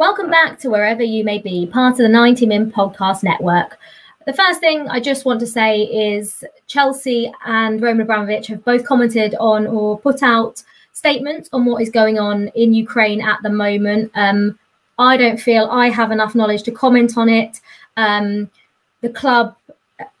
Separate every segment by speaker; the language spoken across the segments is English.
Speaker 1: Welcome back to wherever you may be, part of the 90 Min Podcast Network. The first thing I just want to say is Chelsea and Roman Abramovich have both commented on or put out statements on what is going on in Ukraine at the moment. Um, I don't feel I have enough knowledge to comment on it. Um, the club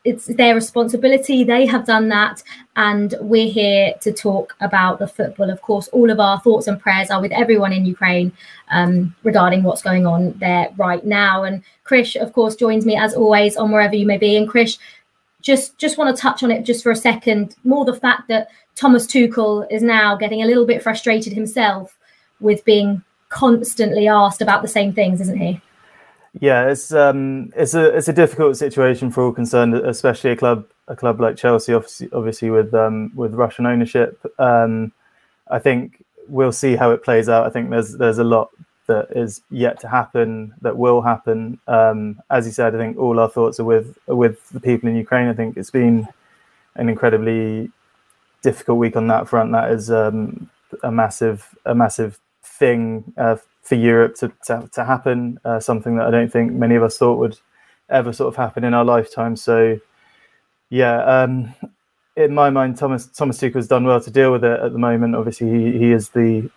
Speaker 1: it's their responsibility. They have done that, and we're here to talk about the football. Of course, all of our thoughts and prayers are with everyone in Ukraine um, regarding what's going on there right now. And Krish, of course, joins me as always on wherever you may be. And Krish, just just want to touch on it just for a second. More the fact that Thomas Tuchel is now getting a little bit frustrated himself with being constantly asked about the same things, isn't he?
Speaker 2: Yeah, it's um, it's a it's a difficult situation for all concerned, especially a club a club like Chelsea, obviously, obviously with um, with Russian ownership. Um, I think we'll see how it plays out. I think there's there's a lot that is yet to happen that will happen. Um, as you said, I think all our thoughts are with are with the people in Ukraine. I think it's been an incredibly difficult week on that front. That is um, a massive a massive thing uh, for Europe to, to, to happen, uh, something that I don't think many of us thought would ever sort of happen in our lifetime. So, yeah, um, in my mind, Thomas Thomas Tuchel has done well to deal with it at the moment. Obviously, he, he is the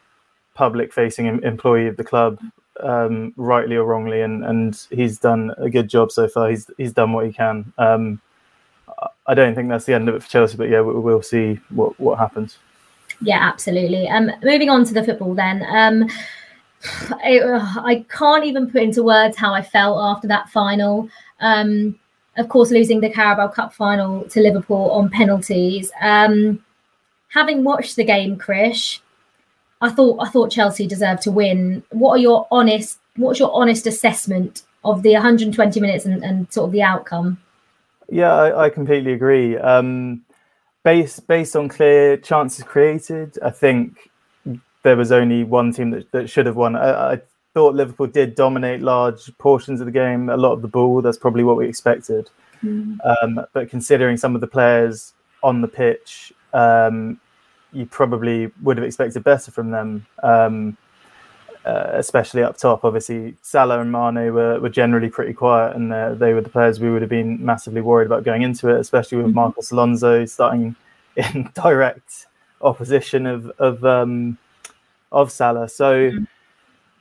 Speaker 2: public-facing employee of the club, um, rightly or wrongly, and, and he's done a good job so far. He's he's done what he can. Um, I don't think that's the end of it for Chelsea, but yeah, we, will see what what happens.
Speaker 1: Yeah, absolutely. Um, moving on to the football then. Um, I, I can't even put into words how I felt after that final. Um, of course, losing the Carabao Cup final to Liverpool on penalties. Um, having watched the game, Krish, I thought I thought Chelsea deserved to win. What are your honest? What's your honest assessment of the 120 minutes and, and sort of the outcome?
Speaker 2: Yeah, I, I completely agree. Um, based based on clear chances created, I think there was only one team that, that should have won. I, I, thought Liverpool did dominate large portions of the game, a lot of the ball. That's probably what we expected. Mm. Um, but considering some of the players on the pitch, um, you probably would have expected better from them, um, uh, especially up top. Obviously, Salah and Mane were, were generally pretty quiet, and uh, they were the players we would have been massively worried about going into it, especially with mm-hmm. Marcos Alonso starting in direct opposition of, of um, of Salah. So mm.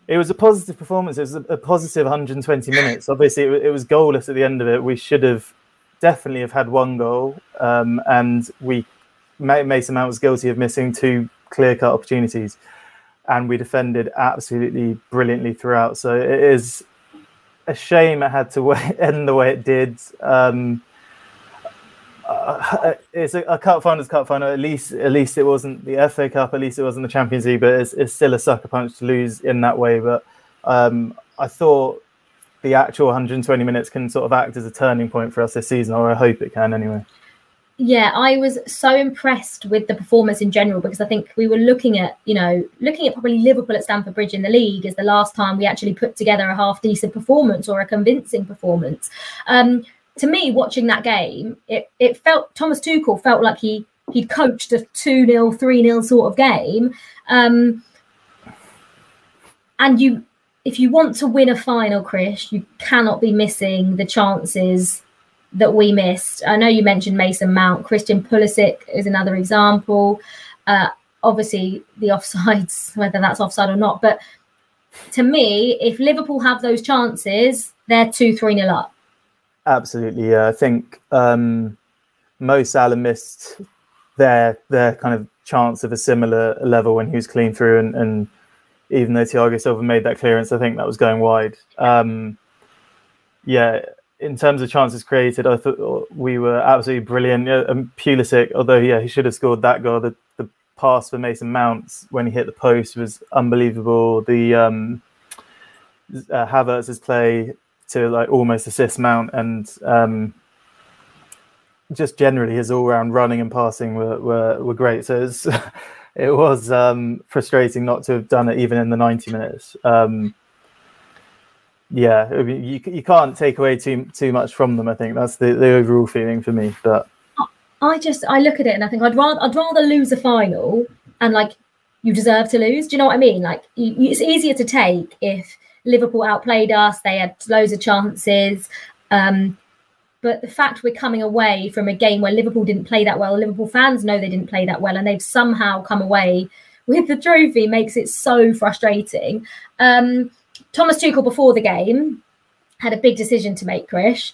Speaker 2: it was a positive performance. It was a, a positive 120 minutes. Obviously, it, it, was goalless at the end of it. We should have definitely have had one goal, um, and we Mason Mount was guilty of missing two clear cut opportunities, and we defended absolutely brilliantly throughout. So it is a shame it had to end the way it did. Um, uh, it's a, a cup final. Cup final. At least, at least it wasn't the FA Cup. At least it wasn't the Champions League. But it's, it's still a sucker punch to lose in that way. But um, I thought the actual 120 minutes can sort of act as a turning point for us this season, or I hope it can anyway.
Speaker 1: Yeah, I was so impressed with the performance in general because I think we were looking at, you know, looking at probably Liverpool at Stamford Bridge in the league as the last time we actually put together a half decent performance or a convincing performance. Um, to me, watching that game, it, it felt Thomas Tuchel felt like he he'd coached a 2 0, 3 0 sort of game. Um, and you, if you want to win a final, Krish, you cannot be missing the chances that we missed. I know you mentioned Mason Mount, Christian Pulisic is another example. Uh, obviously, the offsides, whether that's offside or not. But to me, if Liverpool have those chances, they're 2 3 0 up.
Speaker 2: Absolutely, yeah. I think um, Mo Salah missed their their kind of chance of a similar level when he was clean through, and, and even though Thiago Silva made that clearance, I think that was going wide. Um, yeah, in terms of chances created, I thought we were absolutely brilliant. Um, Pulisic, although yeah, he should have scored that goal. The, the pass for Mason Mounts when he hit the post was unbelievable. The um, uh, Havertz's play to like almost assist Mount and um, just generally his all round running and passing were, were, were great. So it's, it was um, frustrating not to have done it even in the 90 minutes. Um, yeah, I mean, you, you can't take away too too much from them. I think that's the, the overall feeling for me. But
Speaker 1: I just I look at it and I think I'd rather I'd rather lose a final and like you deserve to lose. Do you know what I mean? Like you, it's easier to take if Liverpool outplayed us. They had loads of chances. Um, but the fact we're coming away from a game where Liverpool didn't play that well, Liverpool fans know they didn't play that well, and they've somehow come away with the trophy makes it so frustrating. Um, Thomas Tuchel before the game had a big decision to make, Krish.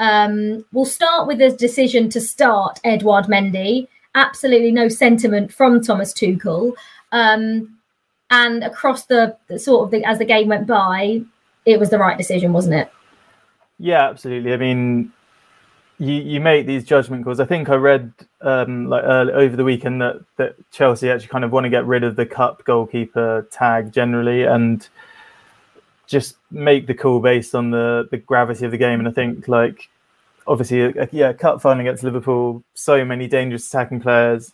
Speaker 1: Um, we'll start with the decision to start Edouard Mendy. Absolutely no sentiment from Thomas Tuchel. Um, and across the, the sort of the, as the game went by, it was the right decision, wasn't it?
Speaker 2: Yeah, absolutely. I mean, you you make these judgment calls. I think I read um, like over the weekend that that Chelsea actually kind of want to get rid of the cup goalkeeper tag generally and just make the call based on the the gravity of the game. And I think like obviously a, a, yeah, cup final against Liverpool, so many dangerous attacking players.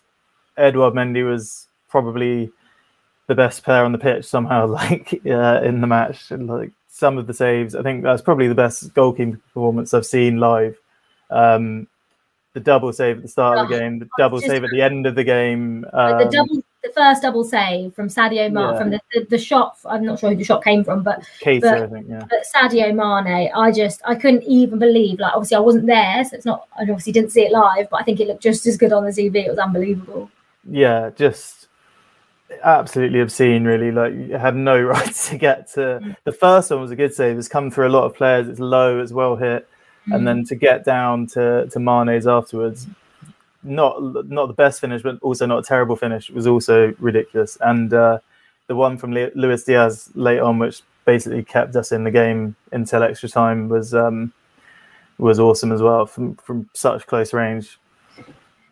Speaker 2: Edouard Mendy was probably the best player on the pitch somehow, like uh, in the match. And, like some of the saves, I think that's probably the best goalkeeping performance I've seen live. Um, the double save at the start oh, of the oh, game, the double save at the end of the game.
Speaker 1: Um, the double, the first double save from Sadio Mane yeah. from the, the, the, shot. I'm not sure who the shot came from, but,
Speaker 2: Keita, but, I think, yeah.
Speaker 1: but Sadio Mane, I just I couldn't even believe. Like obviously I wasn't there, so it's not. I obviously didn't see it live, but I think it looked just as good on the TV. It was unbelievable.
Speaker 2: Yeah, just absolutely obscene. Really, like you had no right to get to. Mm. The first one was a good save. It's come through a lot of players. It's low. It's well hit mm. and then to get down to to Mane's afterwards, not not the best finish, but also not a terrible finish, was also ridiculous. And uh, the one from Luis Diaz late on, which basically kept us in the game until extra time, was um, was awesome as well from from such close range.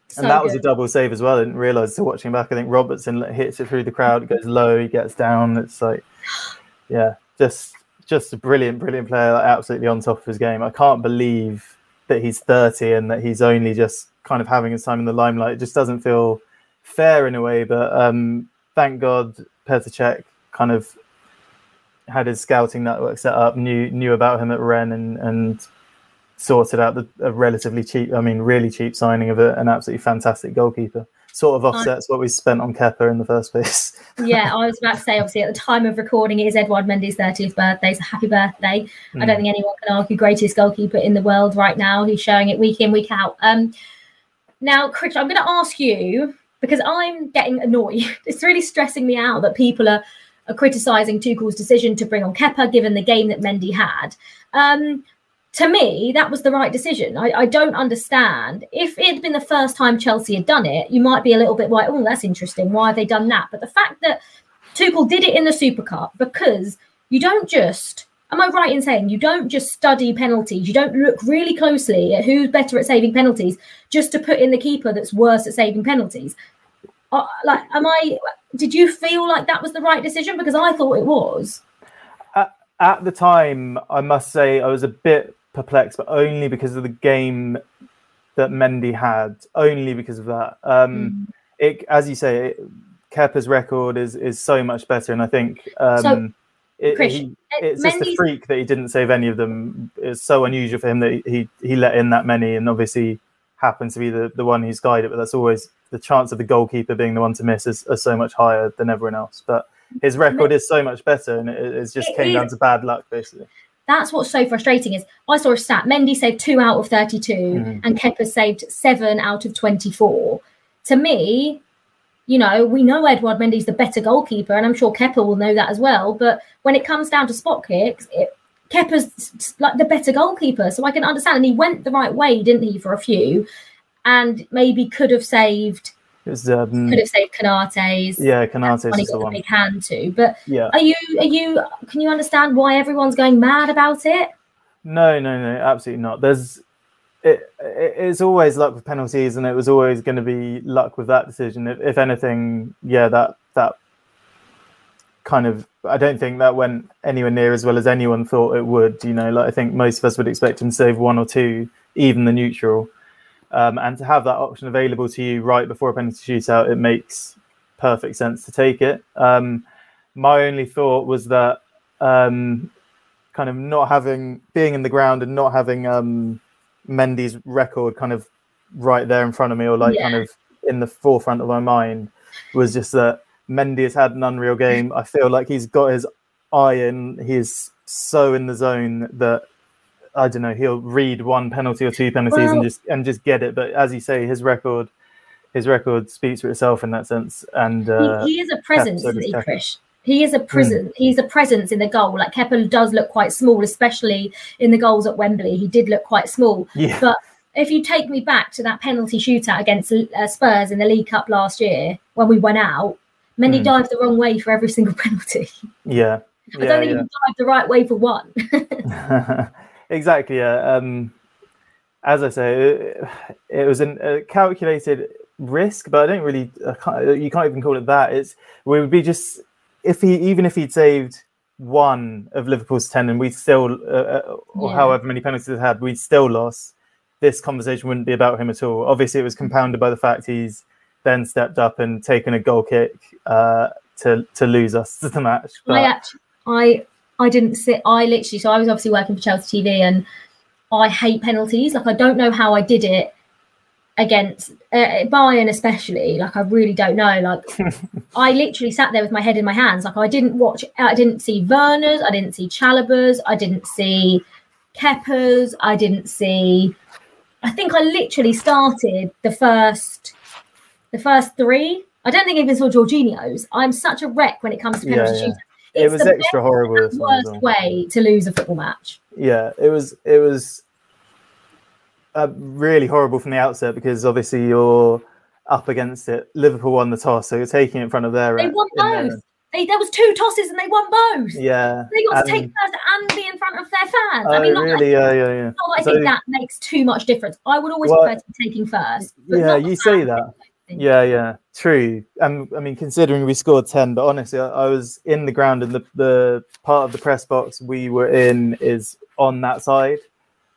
Speaker 2: So and that good. was a double save as well. I didn't realize to watching back. I think Robertson hits it through the crowd. It goes low. He gets down. It's like, yeah, just just a brilliant, brilliant player, like, absolutely on top of his game. I can't believe that he's 30 and that he's only just kind of having his time in the limelight. It just doesn't feel fair in a way. But um, thank God Petr Cech kind of had his scouting network set up, knew knew about him at Rennes, and and sorted out the, a relatively cheap, I mean, really cheap signing of a, an absolutely fantastic goalkeeper sort of offsets what we spent on Kepa in the first place.
Speaker 1: yeah, I was about to say, obviously, at the time of recording, it is Edouard Mendy's 30th birthday, so happy birthday. Mm. I don't hmm. think anyone can argue greatest goalkeeper in the world right now. He's showing it week in, week out. Um, now, Krish, I'm going to ask you because I'm getting annoyed. It's really stressing me out that people are, are criticising Tuchel's decision to bring on Kepa given the game that Mendy had. Um, to me, that was the right decision. I, I, don't understand. If it had been the first time Chelsea had done it, you might be a little bit like, oh, that's interesting. Why have they done that? But the fact that Tuchel did it in the Super Cup because you don't just, am I right in saying you don't just study penalties? You don't look really closely at who's better at saving penalties just to put in the keeper that's worse at saving penalties. Uh, like, am I, did you feel like that was the right decision? Because I thought it was.
Speaker 2: At, at the time, I must say I was a bit perplexed, but only because of the game that Mendy had. Only because of that. Um, mm. It, as you say, it, Kepa's record is is so much better, and I think um, so, it, Chris, he, it's Mendy's... just a freak that he didn't save any of them. It's so unusual for him that he he let in that many, and obviously happens to be the, the one who's guided. But that's always the chance of the goalkeeper being the one to miss is, is so much higher than everyone else. But his record is so much better, and it, it just came down to bad luck, basically.
Speaker 1: That's what's so frustrating is I saw a stat. Mendy saved two out of 32 mm-hmm. and Kepa saved seven out of 24. To me, you know, we know Edouard Mendy's the better goalkeeper, and I'm sure Kepa will know that as well. But when it comes down to spot kicks, it, Kepa's like the better goalkeeper. So I can understand. And he went the right way, didn't he, for a few? And maybe could have saved
Speaker 2: was, um,
Speaker 1: could have saved Konaté's.
Speaker 2: Yeah, Konaté's is the one.
Speaker 1: Big hand to. But yeah. are you are you can you understand why everyone's going mad about it?
Speaker 2: No, no, no, absolutely not. There's it, it's always luck with penalties, and it was always going to be luck with that decision. If, if anything, yeah, that that kind of I don't think that went anywhere near as well as anyone thought it would. You know, like I think most of us would expect him to save one or two, even the neutral. Um, and to have that option available to you right before a penalty shootout, it makes perfect sense to take it. Um, my only thought was that um, kind of not having being in the ground and not having um, Mendy's record kind of right there in front of me or like yeah. kind of in the forefront of my mind was just that Mendy has had an unreal game. I feel like he's got his eye in. he is so in the zone that I don't know he'll read one penalty or two penalties
Speaker 1: Well-
Speaker 2: and just and just get it. But as you say, his record his record speaks for itself in that sense. And uh,
Speaker 1: he, he is a presence, isn't he. Krish? He is a presence. He's a presence in the goal. Like Kepa does look quite small, especially in the goals at Wembley. He did look quite small.
Speaker 2: yeah,
Speaker 1: But if you take me back to that penalty shootout against uh, Spurs in the League Cup last year when we went out, Mendy
Speaker 2: Hmm.
Speaker 1: dived the wrong way for every single penalty.
Speaker 2: yeah,
Speaker 1: I don't think he dived the right way for one.
Speaker 2: exactly. Yeah. Um, as I say, it, it was an- a calculated risk, but I don't really. I can't, you can't even call it that. It's we would be just if he even if he'd saved one of Liverpool's ten, and we still, uh, uh, or
Speaker 1: Yeah.
Speaker 2: however many penalties they had, we'd still lost. This conversation wouldn't be about him at all. Obviously, it was compounded by the fact he's then stepped up and taken a goal kick uh, to to lose us the match.
Speaker 1: I actually, I, I didn't sit. I literally, so I was obviously working for Chelsea TV, and I hate penalties. Like I don't know how I did it against uh, Bayern, especially. Like I really don't know. Like I literally sat there with my head in my hands. Like I didn't watch. I didn't see Werner's. I didn't see Chalobah's. I didn't see Kepa's. I didn't see. I think I literally started the first, the first three. I don't think I even saw Jorginho's. I'm such a wreck when it comes to
Speaker 2: Yeah,
Speaker 1: penalty
Speaker 2: yeah. It was extra horrible.
Speaker 1: best
Speaker 2: this
Speaker 1: and
Speaker 2: one
Speaker 1: worst way to lose a football match.
Speaker 2: Yeah, it was it was uh, really horrible from the outset because obviously you're up against it. Liverpool won the toss, so you're taking it in front of their.
Speaker 1: They won
Speaker 2: their-
Speaker 1: both. They, there was two tosses and they won both.
Speaker 2: Yeah.
Speaker 1: They got to take first and be in front of their fans.
Speaker 2: Oh,
Speaker 1: I mean, not,
Speaker 2: really? Yeah, yeah, yeah.
Speaker 1: not that I
Speaker 2: So-
Speaker 1: think that makes too much difference. I would always
Speaker 2: Well,
Speaker 1: prefer to be taking first.
Speaker 2: yeah, you say that. Yeah, yeah, true. Um, I mean, considering we scored ten, but honestly, I, I was in the ground, and the the part of the press box we were in is on that side.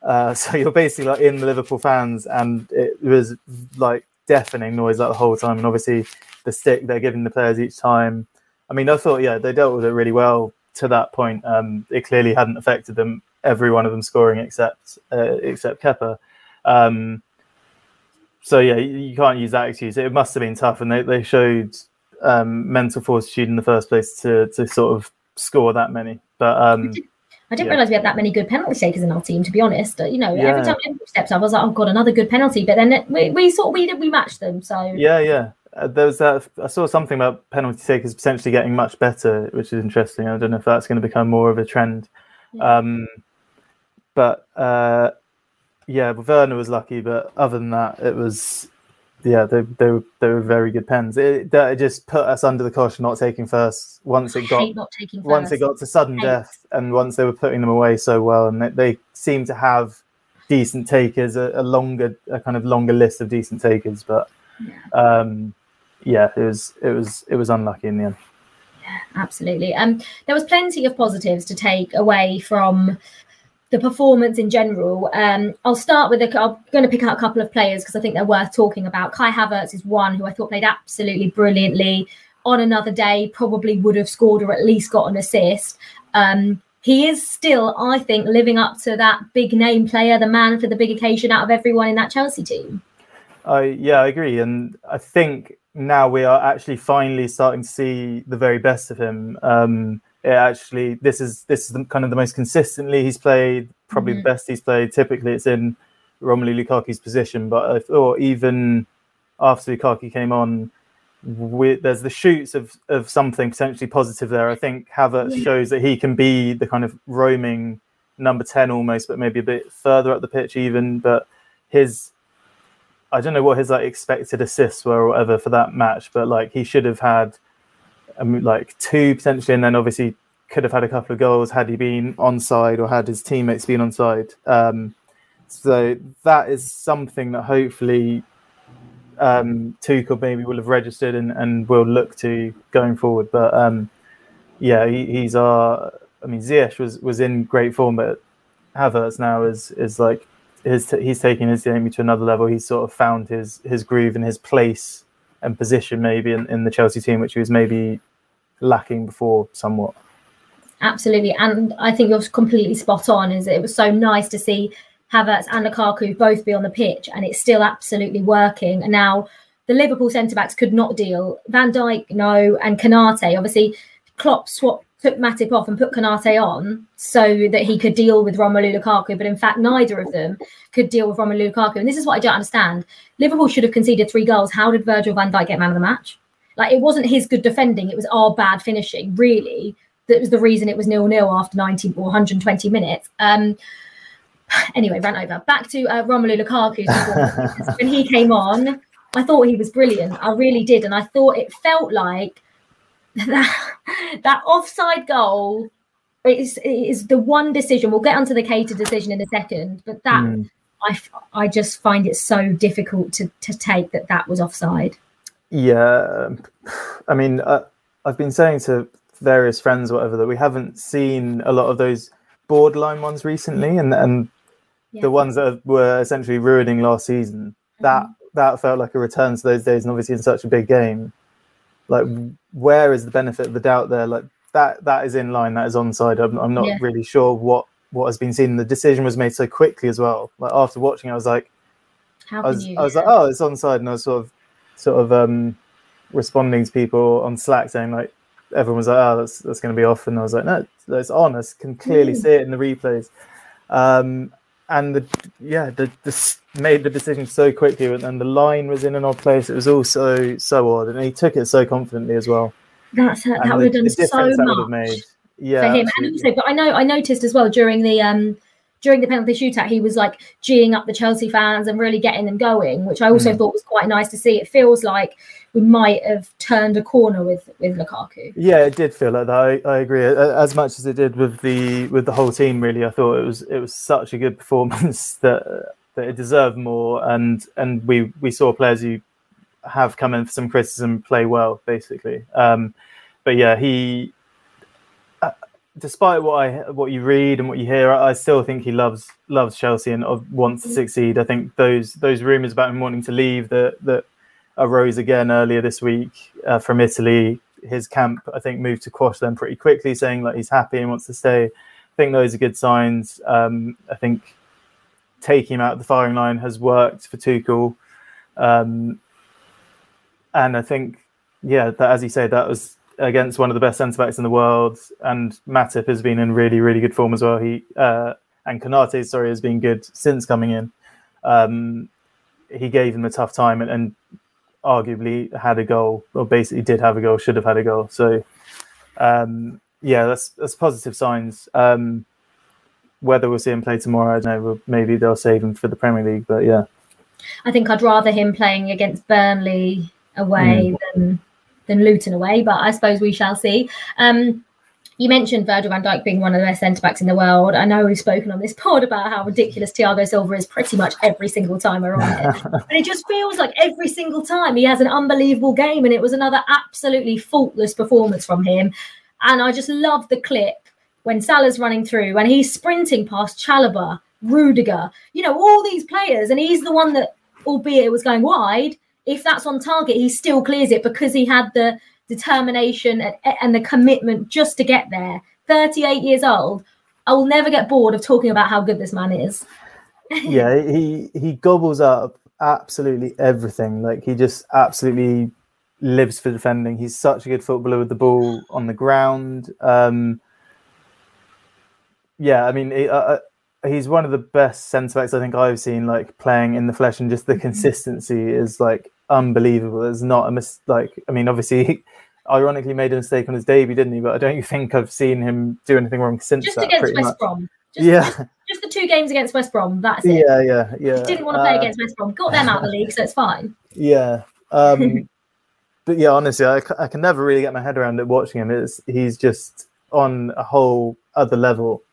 Speaker 2: Uh, so you're basically like in the Liverpool fans, and it was like deafening noise like the whole time. And obviously, the stick they're giving the players each time. I mean, I thought yeah, they dealt with it really well to that point. Um, it clearly hadn't affected them. Every one of them scoring except uh, except Kepa. Um, so yeah, you, can't use that excuse. It must have been tough, and they, they showed um, mental fortitude in the first place to to sort of score that many. But um,
Speaker 1: I didn't
Speaker 2: Yeah.
Speaker 1: realise we had that many good penalty takers in our team. To be honest, you know,
Speaker 2: Yeah.
Speaker 1: every time Liverpool steps up, I was like, "Oh God, another good penalty!" But then it, we, we sort of we did we matched them. So
Speaker 2: yeah, yeah, uh, there was that. I saw something about penalty takers potentially getting much better, which is interesting. I don't know if that's going to become more of a trend.
Speaker 1: Yeah.
Speaker 2: Um, but uh, yeah, but Werner was lucky, but other than that, it was yeah, they they were they were very good pens. It, it just put us under the cosh not taking first once it got
Speaker 1: hate not taking first.
Speaker 2: once it got to sudden
Speaker 1: Hate.
Speaker 2: death and once they were putting them away so well and they, they seem to have decent takers a, a longer a kind of longer list of decent takers but um yeah it was it was it was unlucky in the end Yeah,
Speaker 1: absolutely. Um, there was plenty of positives to take away from the performance in general. Um, I'll start with a, I'm going to pick out a couple of players because I think they're worth talking about. Kai Havertz is one who I thought played absolutely brilliantly. On another day, probably would have scored or at least got an assist. Um, he is still, I think, living up to that big name player, the man for the big occasion out of everyone in that Chelsea team.
Speaker 2: I yeah, I agree, and I think now we are actually finally starting to see the very best of him. Um, it actually, this is this is the, kind of the most consistently he's played, probably
Speaker 1: Mhm.
Speaker 2: the best he's played. Typically, it's in Romelu Lukaku's position, but I thought even after Lukaku came on, we, there's the shoots of of something potentially positive there. I think Havertz
Speaker 1: Yeah.
Speaker 2: shows that he can be the kind of roaming number ten almost, but maybe a bit further up the pitch even. But his I don't know what his like expected assists were or whatever for that match, but like he should have had like two potentially, and then obviously could have had a couple of goals had he been onside or had his teammates been onside. Um, so that is something that hopefully um, Tuchel maybe will have registered and, and will look to going forward. But um, yeah, he, he's our. I mean, Ziyech was was in great form, but Havertz now is is like his he's taking his game to another level. He's sort of found his his groove and his place and position maybe in, in the Chelsea team, which he was maybe lacking before somewhat.
Speaker 1: Absolutely, and I think you're completely spot on. Is it was so nice to see Havertz and Lukaku both be on the pitch, and it's still absolutely working. And now the Liverpool centre backs could not deal. Van Dijk, no, and Konate. Obviously, Klopp swap, took Matip off and put Konate on so that he could deal with Romelu Lukaku. But in fact, neither of them could deal with Romelu Lukaku. And this is what I don't understand. Liverpool should have conceded three goals. How did Virgil van Dijk get man of the match? Like it wasn't his good defending, it was our bad finishing, really. That was the reason it was nil nil after 90 or 120 minutes. Um, anyway, ran over. Back to uh, Romelu Lukaku. when he came on, I thought he was brilliant. I really did, and I thought it felt like that that offside goal is is the one decision. We'll get onto the Keita decision in a second, but that mm. I I just find it so difficult to to take that that was offside.
Speaker 2: Yeah, I mean, uh, I've been saying to various friends, whatever, that we haven't seen a lot of those borderline ones recently, and and yeah. the ones that were essentially ruining last season. Mm-hmm. That that felt like a return to those days, and obviously in such a big game like where is the benefit of the doubt there? Like that that is in line that is onside i'm, I'm not yeah. really sure what what has been seen. The decision was made so quickly as well. Like after watching i was like
Speaker 1: How
Speaker 2: i was,
Speaker 1: you,
Speaker 2: I was yeah. like oh it's onside and i was sort of sort of um responding to people on slack saying like everyone was like oh that's that's going to be off. And i was like no it's on. I can clearly mm. see it in the replays. Um and the yeah the, the made the decision so quickly and the line was in an odd place. It was all so so odd and he took it so confidently as well.
Speaker 1: That's that and would have done so much
Speaker 2: yeah
Speaker 1: for him. And also but i know i noticed as well during the um during the penalty shootout, he was like geeing up the Chelsea fans and really getting them going, which I also mm. thought was quite nice to see. It feels like we might have turned a corner with with Lukaku.
Speaker 2: Yeah, it did feel like that. I, I agree. As much as it did with the with the whole team, really, I thought it was it was such a good performance that that it deserved more, and and we we saw players who have come in for some criticism play well, basically. Um, but yeah, he despite what I what you read and what you hear, I still think he loves loves Chelsea and wants to mm. succeed. I think those those rumours about him wanting to leave that that arose again earlier this week uh, from Italy. His camp, I think, moved to quash them pretty quickly, saying like he's happy and wants to stay. I think those are good signs. Um, I think taking him out of the firing line has worked for Tuchel, um, and I think yeah, that as you say, that was against one of the best centre backs in the world, and Matip has been in really, really good form as well. He uh, and Konate, sorry, has been good since coming in. Um, he gave him a tough time and, and, arguably had a goal, or basically did have a goal, should have had a goal. So, um, yeah, that's that's positive signs. Um, whether we'll see him play tomorrow, I don't know. Maybe they'll save him for the Premier League, but yeah.
Speaker 1: I think I'd rather him playing against Burnley away mm. than than Luton away, but I suppose we shall see. Um, you mentioned Virgil van Dijk being one of the best centre backs in the world. I know we've spoken on this pod about how ridiculous Thiago Silva is pretty much every single time we're on it. but it just feels like every single time he has an unbelievable game, and it was another absolutely faultless performance from him. And I just love the clip when Salah's running through and he's sprinting past Chalobah, Rudiger, you know, all these players, and he's the one that, albeit it was going wide, if that's on target, he still clears it because he had the determination and, the commitment just to get there. 38 years old. I will never get bored of talking about how good this man is.
Speaker 2: yeah, he he gobbles up absolutely everything. Like he just absolutely lives for defending. He's such a good footballer with the ball on the ground. Um, yeah, I mean, uh, uh he's one of the best centre backs I think I've seen like playing in the flesh, and just the mm-hmm. consistency is like unbelievable. There's not a mis like I mean, obviously. He, ironically made a mistake on his debut, didn't he? But I don't think I've seen him do anything wrong since
Speaker 1: just
Speaker 2: that.
Speaker 1: against West much. Brom. Just, yeah. Just, just, the two games against West Brom. That's it.
Speaker 2: Yeah, yeah, yeah.
Speaker 1: He didn't want to play uh, against West Brom. Got them out of the league, so it's fine.
Speaker 2: Yeah. Um, but yeah, honestly, I, I can never really get my head around it watching him. It's he's just on a whole other level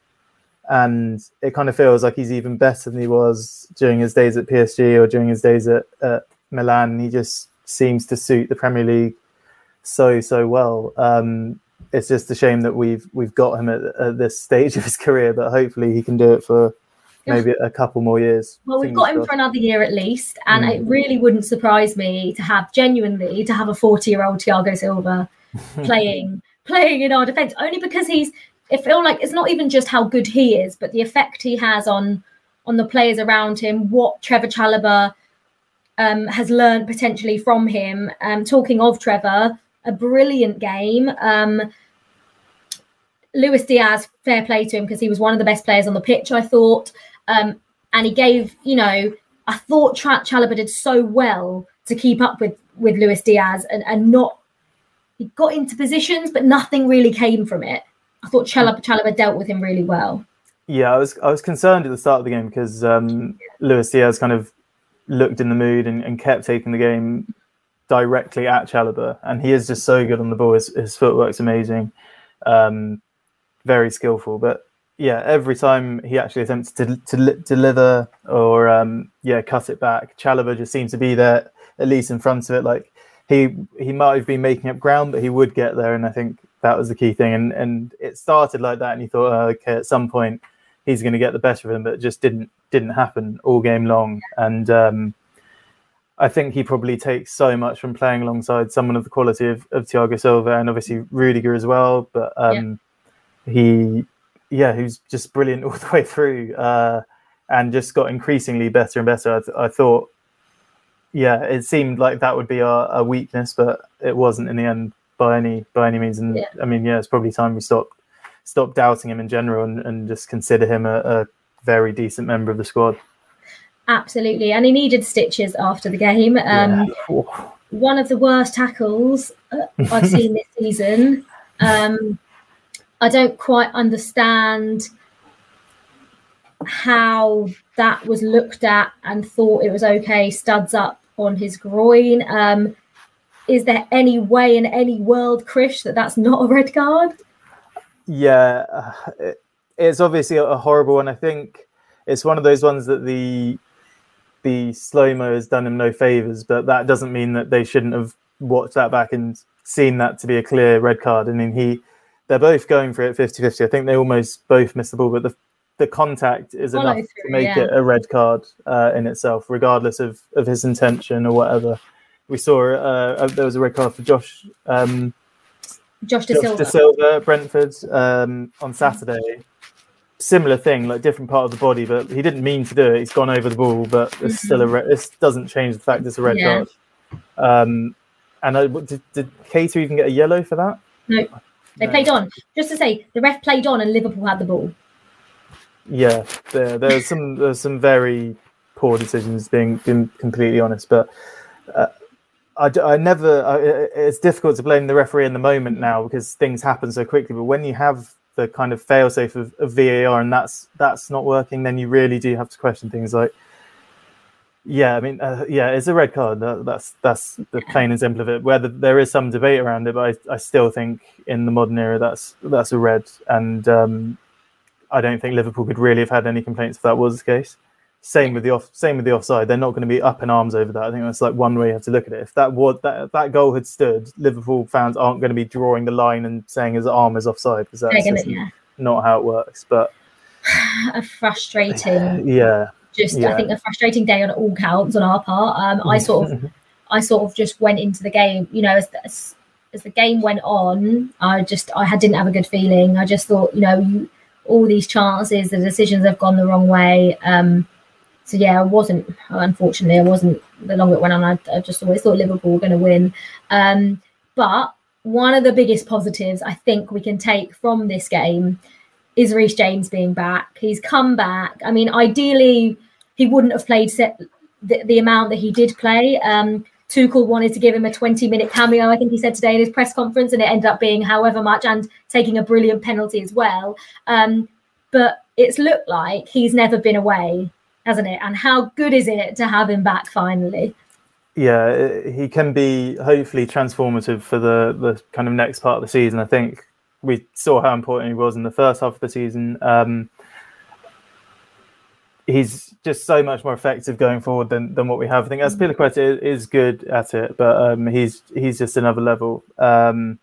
Speaker 2: and it kind of feels like he's even better than he was during his days at PSG or during his days at, at Milan. He just seems to suit the Premier League so so well. Um, it's just a shame that we've we've got him at, at, this stage of his career, but hopefully he can do it for maybe a couple more years.
Speaker 1: Well, we've got him for another year at least, and mm. it really wouldn't surprise me to have genuinely to have a forty-year-old Thiago Silva playing playing in our defence, only because he's it feel like it's not even just how good he is, but the effect he has on on the players around him. What Trevor Chalobah um, has learned potentially from him. Um, talking of Trevor, a brilliant game. Um, Luis Diaz, fair play to him because he was one of the best players on the pitch, I thought. Um, and he gave, you know, I thought Tra- Chalobah did so well to keep up with with Luis Diaz and, and not he got into positions, but nothing really came from it. I thought Chalobah, Chalobah dealt with him really well.
Speaker 2: Yeah, I was I was concerned at the start of the game because um, Luis Diaz kind of looked in the mood and, and kept taking the game directly at Chalobah, and he is just so good on the ball. His, his footwork's amazing, um, very skillful. But yeah, every time he actually attempts to to li- deliver or um, yeah cut it back, Chalobah just seems to be there at least in front of it. Like he he might have been making up ground, but he would get there, and I think that was the key thing. And and it started like that, and you thought, oh, okay, at some point he's going to get the better of him, but it just didn't didn't happen all game long. And um, I think he probably takes so much from playing alongside someone of the quality of, of Thiago Silva and obviously Rudiger as well. But um, yeah. he, yeah, who's just brilliant all the way through uh, and just got increasingly better and better. I, th- I, thought, yeah, it seemed like that would be our, our, weakness, but it wasn't in the end by any by any means. And yeah. I mean, yeah, it's probably time we stop stop doubting him in general and, and just consider him a, a very decent member of the squad.
Speaker 1: Absolutely, and he needed stitches after the game. Um, yeah. One of the worst tackles uh, I've seen this season. Um, I don't quite understand how that was looked at and thought it was okay. Studs up on his groin. Um, is there any way in any world, Krish, that that's not a red card?
Speaker 2: Yeah, uh, it's obviously a horrible one. I think it's one of those ones that the the slow mo has done him no favors, but that doesn't mean that they shouldn't have watched that back and seen that to be a clear red card. I mean, he they're both going for it 50 50. I think they almost both missed the ball, but the, the contact is Follow enough through, to make yeah. it a red card uh, in itself, regardless of, of his intention or whatever. We saw uh, there was a red card for Josh. Um,
Speaker 1: Josh Dasilva,
Speaker 2: De Silva Brentford um, on Saturday similar thing, like different part of the body, but he didn't mean to do it. He's gone over the ball, but it's mm-hmm. still a red. This doesn't change the fact it's a red yeah. card. Um, and I, did, did Keita even get a yellow for that?
Speaker 1: No, they no. played on. Just to say, the ref played on, and Liverpool had the ball.
Speaker 2: Yeah, there there's some there's some very poor decisions, being being completely honest, but. Uh, I, I never. I, it's difficult to blame the referee in the moment now because things happen so quickly. But when you have the kind of failsafe of, of VAR and that's that's not working, then you really do have to question things like, yeah, I mean, uh, yeah, it's a red card. That, that's that's the plain and simple of it. Whether there is some debate around it, but I, I still think in the modern era that's that's a red, and um, I don't think Liverpool could really have had any complaints if that was the case. Same with the off, same with the offside. They're not going to be up in arms over that. I think that's like one way you have to look at it. If that was that that goal had stood, Liverpool fans aren't going to be drawing the line and saying his arm is offside because that's yeah. not how it works. But
Speaker 1: a frustrating,
Speaker 2: yeah,
Speaker 1: just yeah. I think a frustrating day on all counts on our part. Um, I sort of, I sort of just went into the game, you know, as, as as the game went on. I just I had, didn't have a good feeling. I just thought, you know, you all these chances, the decisions have gone the wrong way. Um, so yeah, I wasn't. Unfortunately, I wasn't. The longer it went on, I, I just always thought Liverpool were going to win. Um, but one of the biggest positives I think we can take from this game is Reece James being back. He's come back. I mean, ideally, he wouldn't have played set, the, the amount that he did play. Um, Tuchel wanted to give him a 20 minute cameo, I think he said today in his press conference, and it ended up being however much and taking a brilliant penalty as well. Um, but it's looked like he's never been away hasn't it? And how good is it to have him back finally?
Speaker 2: Yeah, he can be hopefully transformative for the the kind of next part of the season. I think we saw how important he was in the first half of the season. Um, he's just so much more effective going forward than, than what we have. I think Azpilicueta is good at it, but um, he's he's just another level. Um,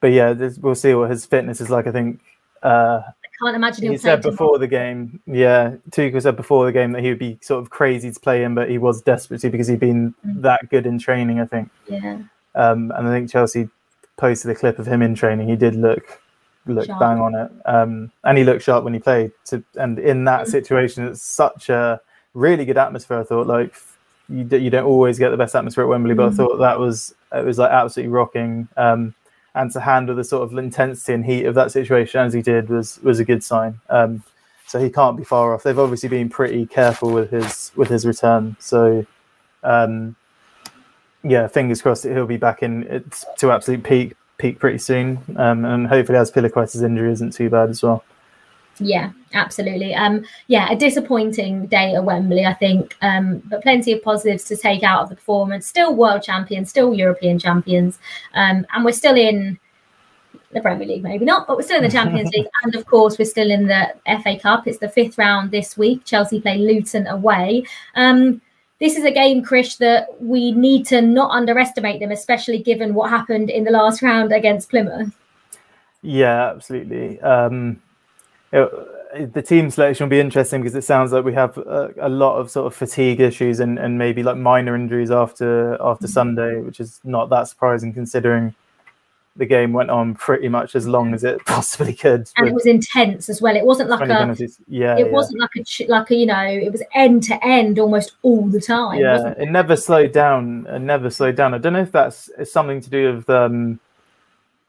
Speaker 2: but yeah, we'll see what his fitness is like. I think uh,
Speaker 1: can't imagine
Speaker 2: he said before the game. Yeah, Tuchel said before the game that he would be sort of crazy to play him, but he was desperate to because he'd been mm. that good in training. I think.
Speaker 1: Yeah. Um,
Speaker 2: and I think Chelsea posted a clip of him in training. He did look look sharp. bang on it, um, and he looked sharp when he played. To, and in that mm. situation, it's such a really good atmosphere. I thought like you, you don't always get the best atmosphere at Wembley, but I mm. thought that was it was like absolutely rocking. Um, and to handle the sort of intensity and heat of that situation as he did was was a good sign. Um, so he can't be far off. They've obviously been pretty careful with his with his return. So um, yeah, fingers crossed that he'll be back in to absolute peak peak pretty soon, um, and hopefully as Azpilicueta's injury isn't too bad as well.
Speaker 1: Yeah, absolutely. Um, yeah, a disappointing day at Wembley, I think, um, but plenty of positives to take out of the performance. Still world champions, still European champions, um, and we're still in the Premier League, maybe not, but we're still in the Champions League, and of course we're still in the FA Cup. It's the fifth round this week. Chelsea play Luton away. Um, this is a game, Krish, that we need to not underestimate them, especially given what happened in the last round against Plymouth.
Speaker 2: Yeah, absolutely. Um, it, the team selection will be interesting because it sounds like we have a, a, lot of sort of fatigue issues and, and maybe like minor injuries after after mm-hmm. Sunday, which is not that surprising considering the game went on pretty much as long as it possibly could.
Speaker 1: And it was intense as well. It wasn't like a
Speaker 2: penalties. yeah.
Speaker 1: It
Speaker 2: yeah.
Speaker 1: wasn't like a like a you know. It was end to end almost all the time.
Speaker 2: Yeah, it? it? never slowed down. It never slowed down. I don't know if that's it's something to do with um,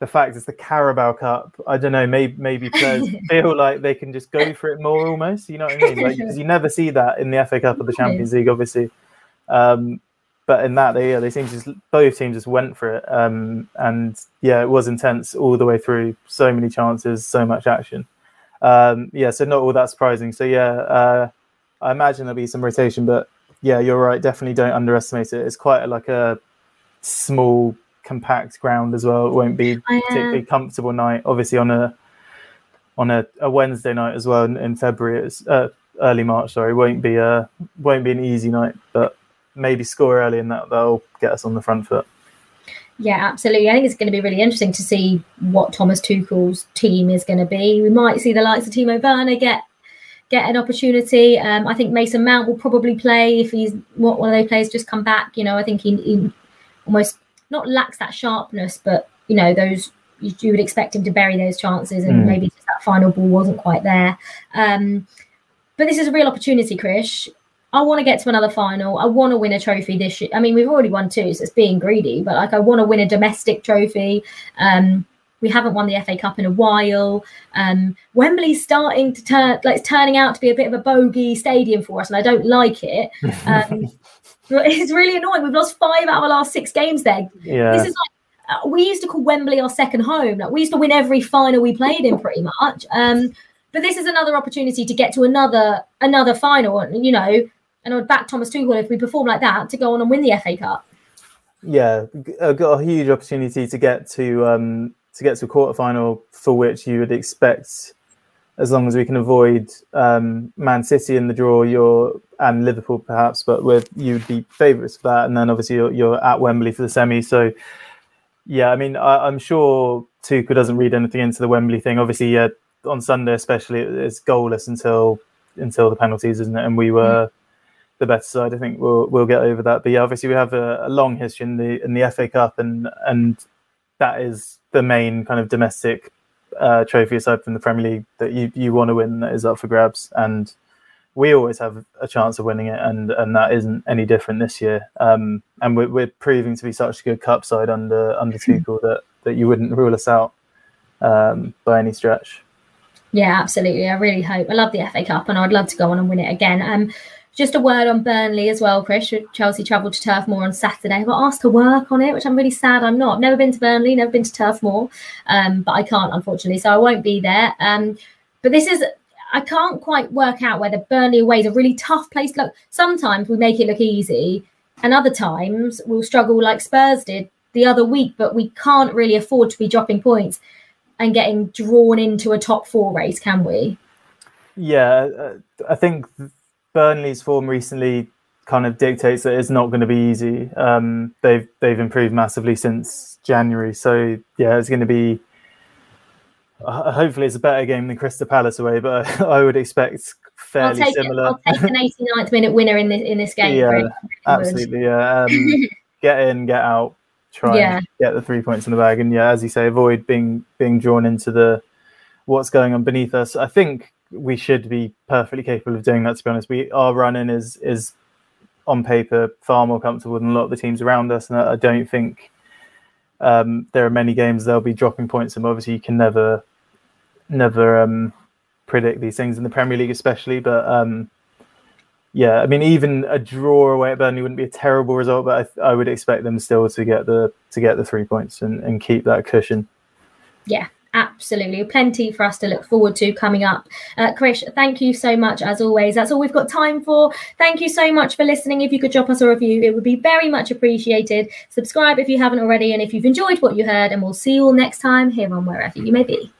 Speaker 2: the fact it's the Carabao Cup. I don't know. Maybe maybe players feel like they can just go for it more almost. You know what I mean? Like you never see that in the FA Cup or the Champions League, obviously. Um, but in that they yeah, they seem just both teams just went for it um, and yeah it was intense all the way through so many chances so much action um, yeah so not all that surprising so yeah uh, i imagine there'll be some rotation but yeah you're right definitely don't underestimate it it's quite a, like a small compact ground as well it won't be a particularly comfortable night obviously on a on a, a wednesday night as well in, in february it's uh, early march sorry won't be a won't be an easy night but maybe score early and that they'll get us on the front foot.
Speaker 1: Yeah, absolutely. I think it's going to be really interesting to see what Thomas Tuchel's team is going to be. We might see the likes of Timo Werner get get an opportunity. Um, I think Mason Mount will probably play if he's what one of those players just come back. You know, I think he, he almost not lacks that sharpness, but you know those you, you would expect him to bury those chances, and mm. maybe just that final ball wasn't quite there. Um, but this is a real opportunity, Krish. I want to get to another final. I want to win a trophy this year. I mean, we've already won two, so it's being greedy, but like I want to win a domestic trophy. Um, we haven't won the FA Cup in a while. Um, Wembley's starting to turn, like it's turning out to be a bit of a bogey stadium for us, and I don't like it. Um, it's really annoying. We've lost five out of our last six games there.
Speaker 2: Yeah.
Speaker 1: This is like uh, we used to call Wembley our second home. Like we used to win every final we played in, pretty much. Um, but this is another opportunity to get to another another final. You know, and I would back Thomas Tuchel if we perform like that to go on and win the FA Cup.
Speaker 2: Yeah, got a huge opportunity to get to um, to get to a quarter final for which you would expect, as long as we can avoid um, Man City in the draw, your and Liverpool perhaps, but with you'd be favourites for that, and then obviously you're, you're, at Wembley for the semi. So yeah, I mean, I, am sure Tuchel doesn't read anything into the Wembley thing. Obviously, yeah, on Sunday especially, it's goalless until until the penalties, isn't it? And we were. Mm the better side. I think we'll we'll get over that. But yeah, obviously we have a, a, long history in the in the FA Cup, and and that is the main kind of domestic uh, trophy aside from the Premier League that you you want to win that is up for grabs. And we always have a chance of winning it, and and that isn't any different this year. Um, and we're, we're proving to be such a good cup side under under Tuchel that that you wouldn't rule us out um, by any stretch.
Speaker 1: Yeah, absolutely. I really hope. I love the FA Cup, and I'd love to go on and win it again. Um, just a word on Burnley as well, Krish. Chelsea travelled to Turf Moor on Saturday. Got asked to work on it, which I'm really sad I'm not. I've never been to Burnley, never been to Turf Moor, um, but I can't, unfortunately, so I won't be there. Um, but this is, I can't quite work out whether Burnley away is a really tough place look. Sometimes we make it look easy, and other times we'll struggle like Spurs did the other week, but we can't really afford to be dropping points and getting drawn into a top four race, can we?
Speaker 2: Yeah, uh, I think Burnley's form recently kind of dictates that it's not going to be easy. Um, they've they've improved massively since January, so yeah, it's going to be. Uh, hopefully, it's a better game than Crystal Palace away, but I would expect fairly
Speaker 1: I'll
Speaker 2: similar.
Speaker 1: It. I'll take an 89th minute winner in this in this game.
Speaker 2: Yeah, absolutely. Yeah, um, get in, get out, try yeah. and get the three points in the bag, and yeah, as you say, avoid being being drawn into the what's going on beneath us. I think we should be perfectly capable of doing that. To be honest, we our running is is on paper far more comfortable than a lot of the teams around us, and I, don't think Um, there are many games they'll be dropping points, and obviously you can never, never um, predict these things in the Premier League, especially. But um, yeah, I mean, even a draw away at Burnley wouldn't be a terrible result, but I, I would expect them still to get the to get the three points and, and keep that cushion.
Speaker 1: Yeah, absolutely plenty for us to look forward to coming up. Uh, krish thank you so much as always. That's all we've got time for. Thank you so much for listening. If you could drop us a review it would be very much appreciated. Subscribe if you haven't already and if you've enjoyed what you heard and we'll see you all next time here on wherever you may be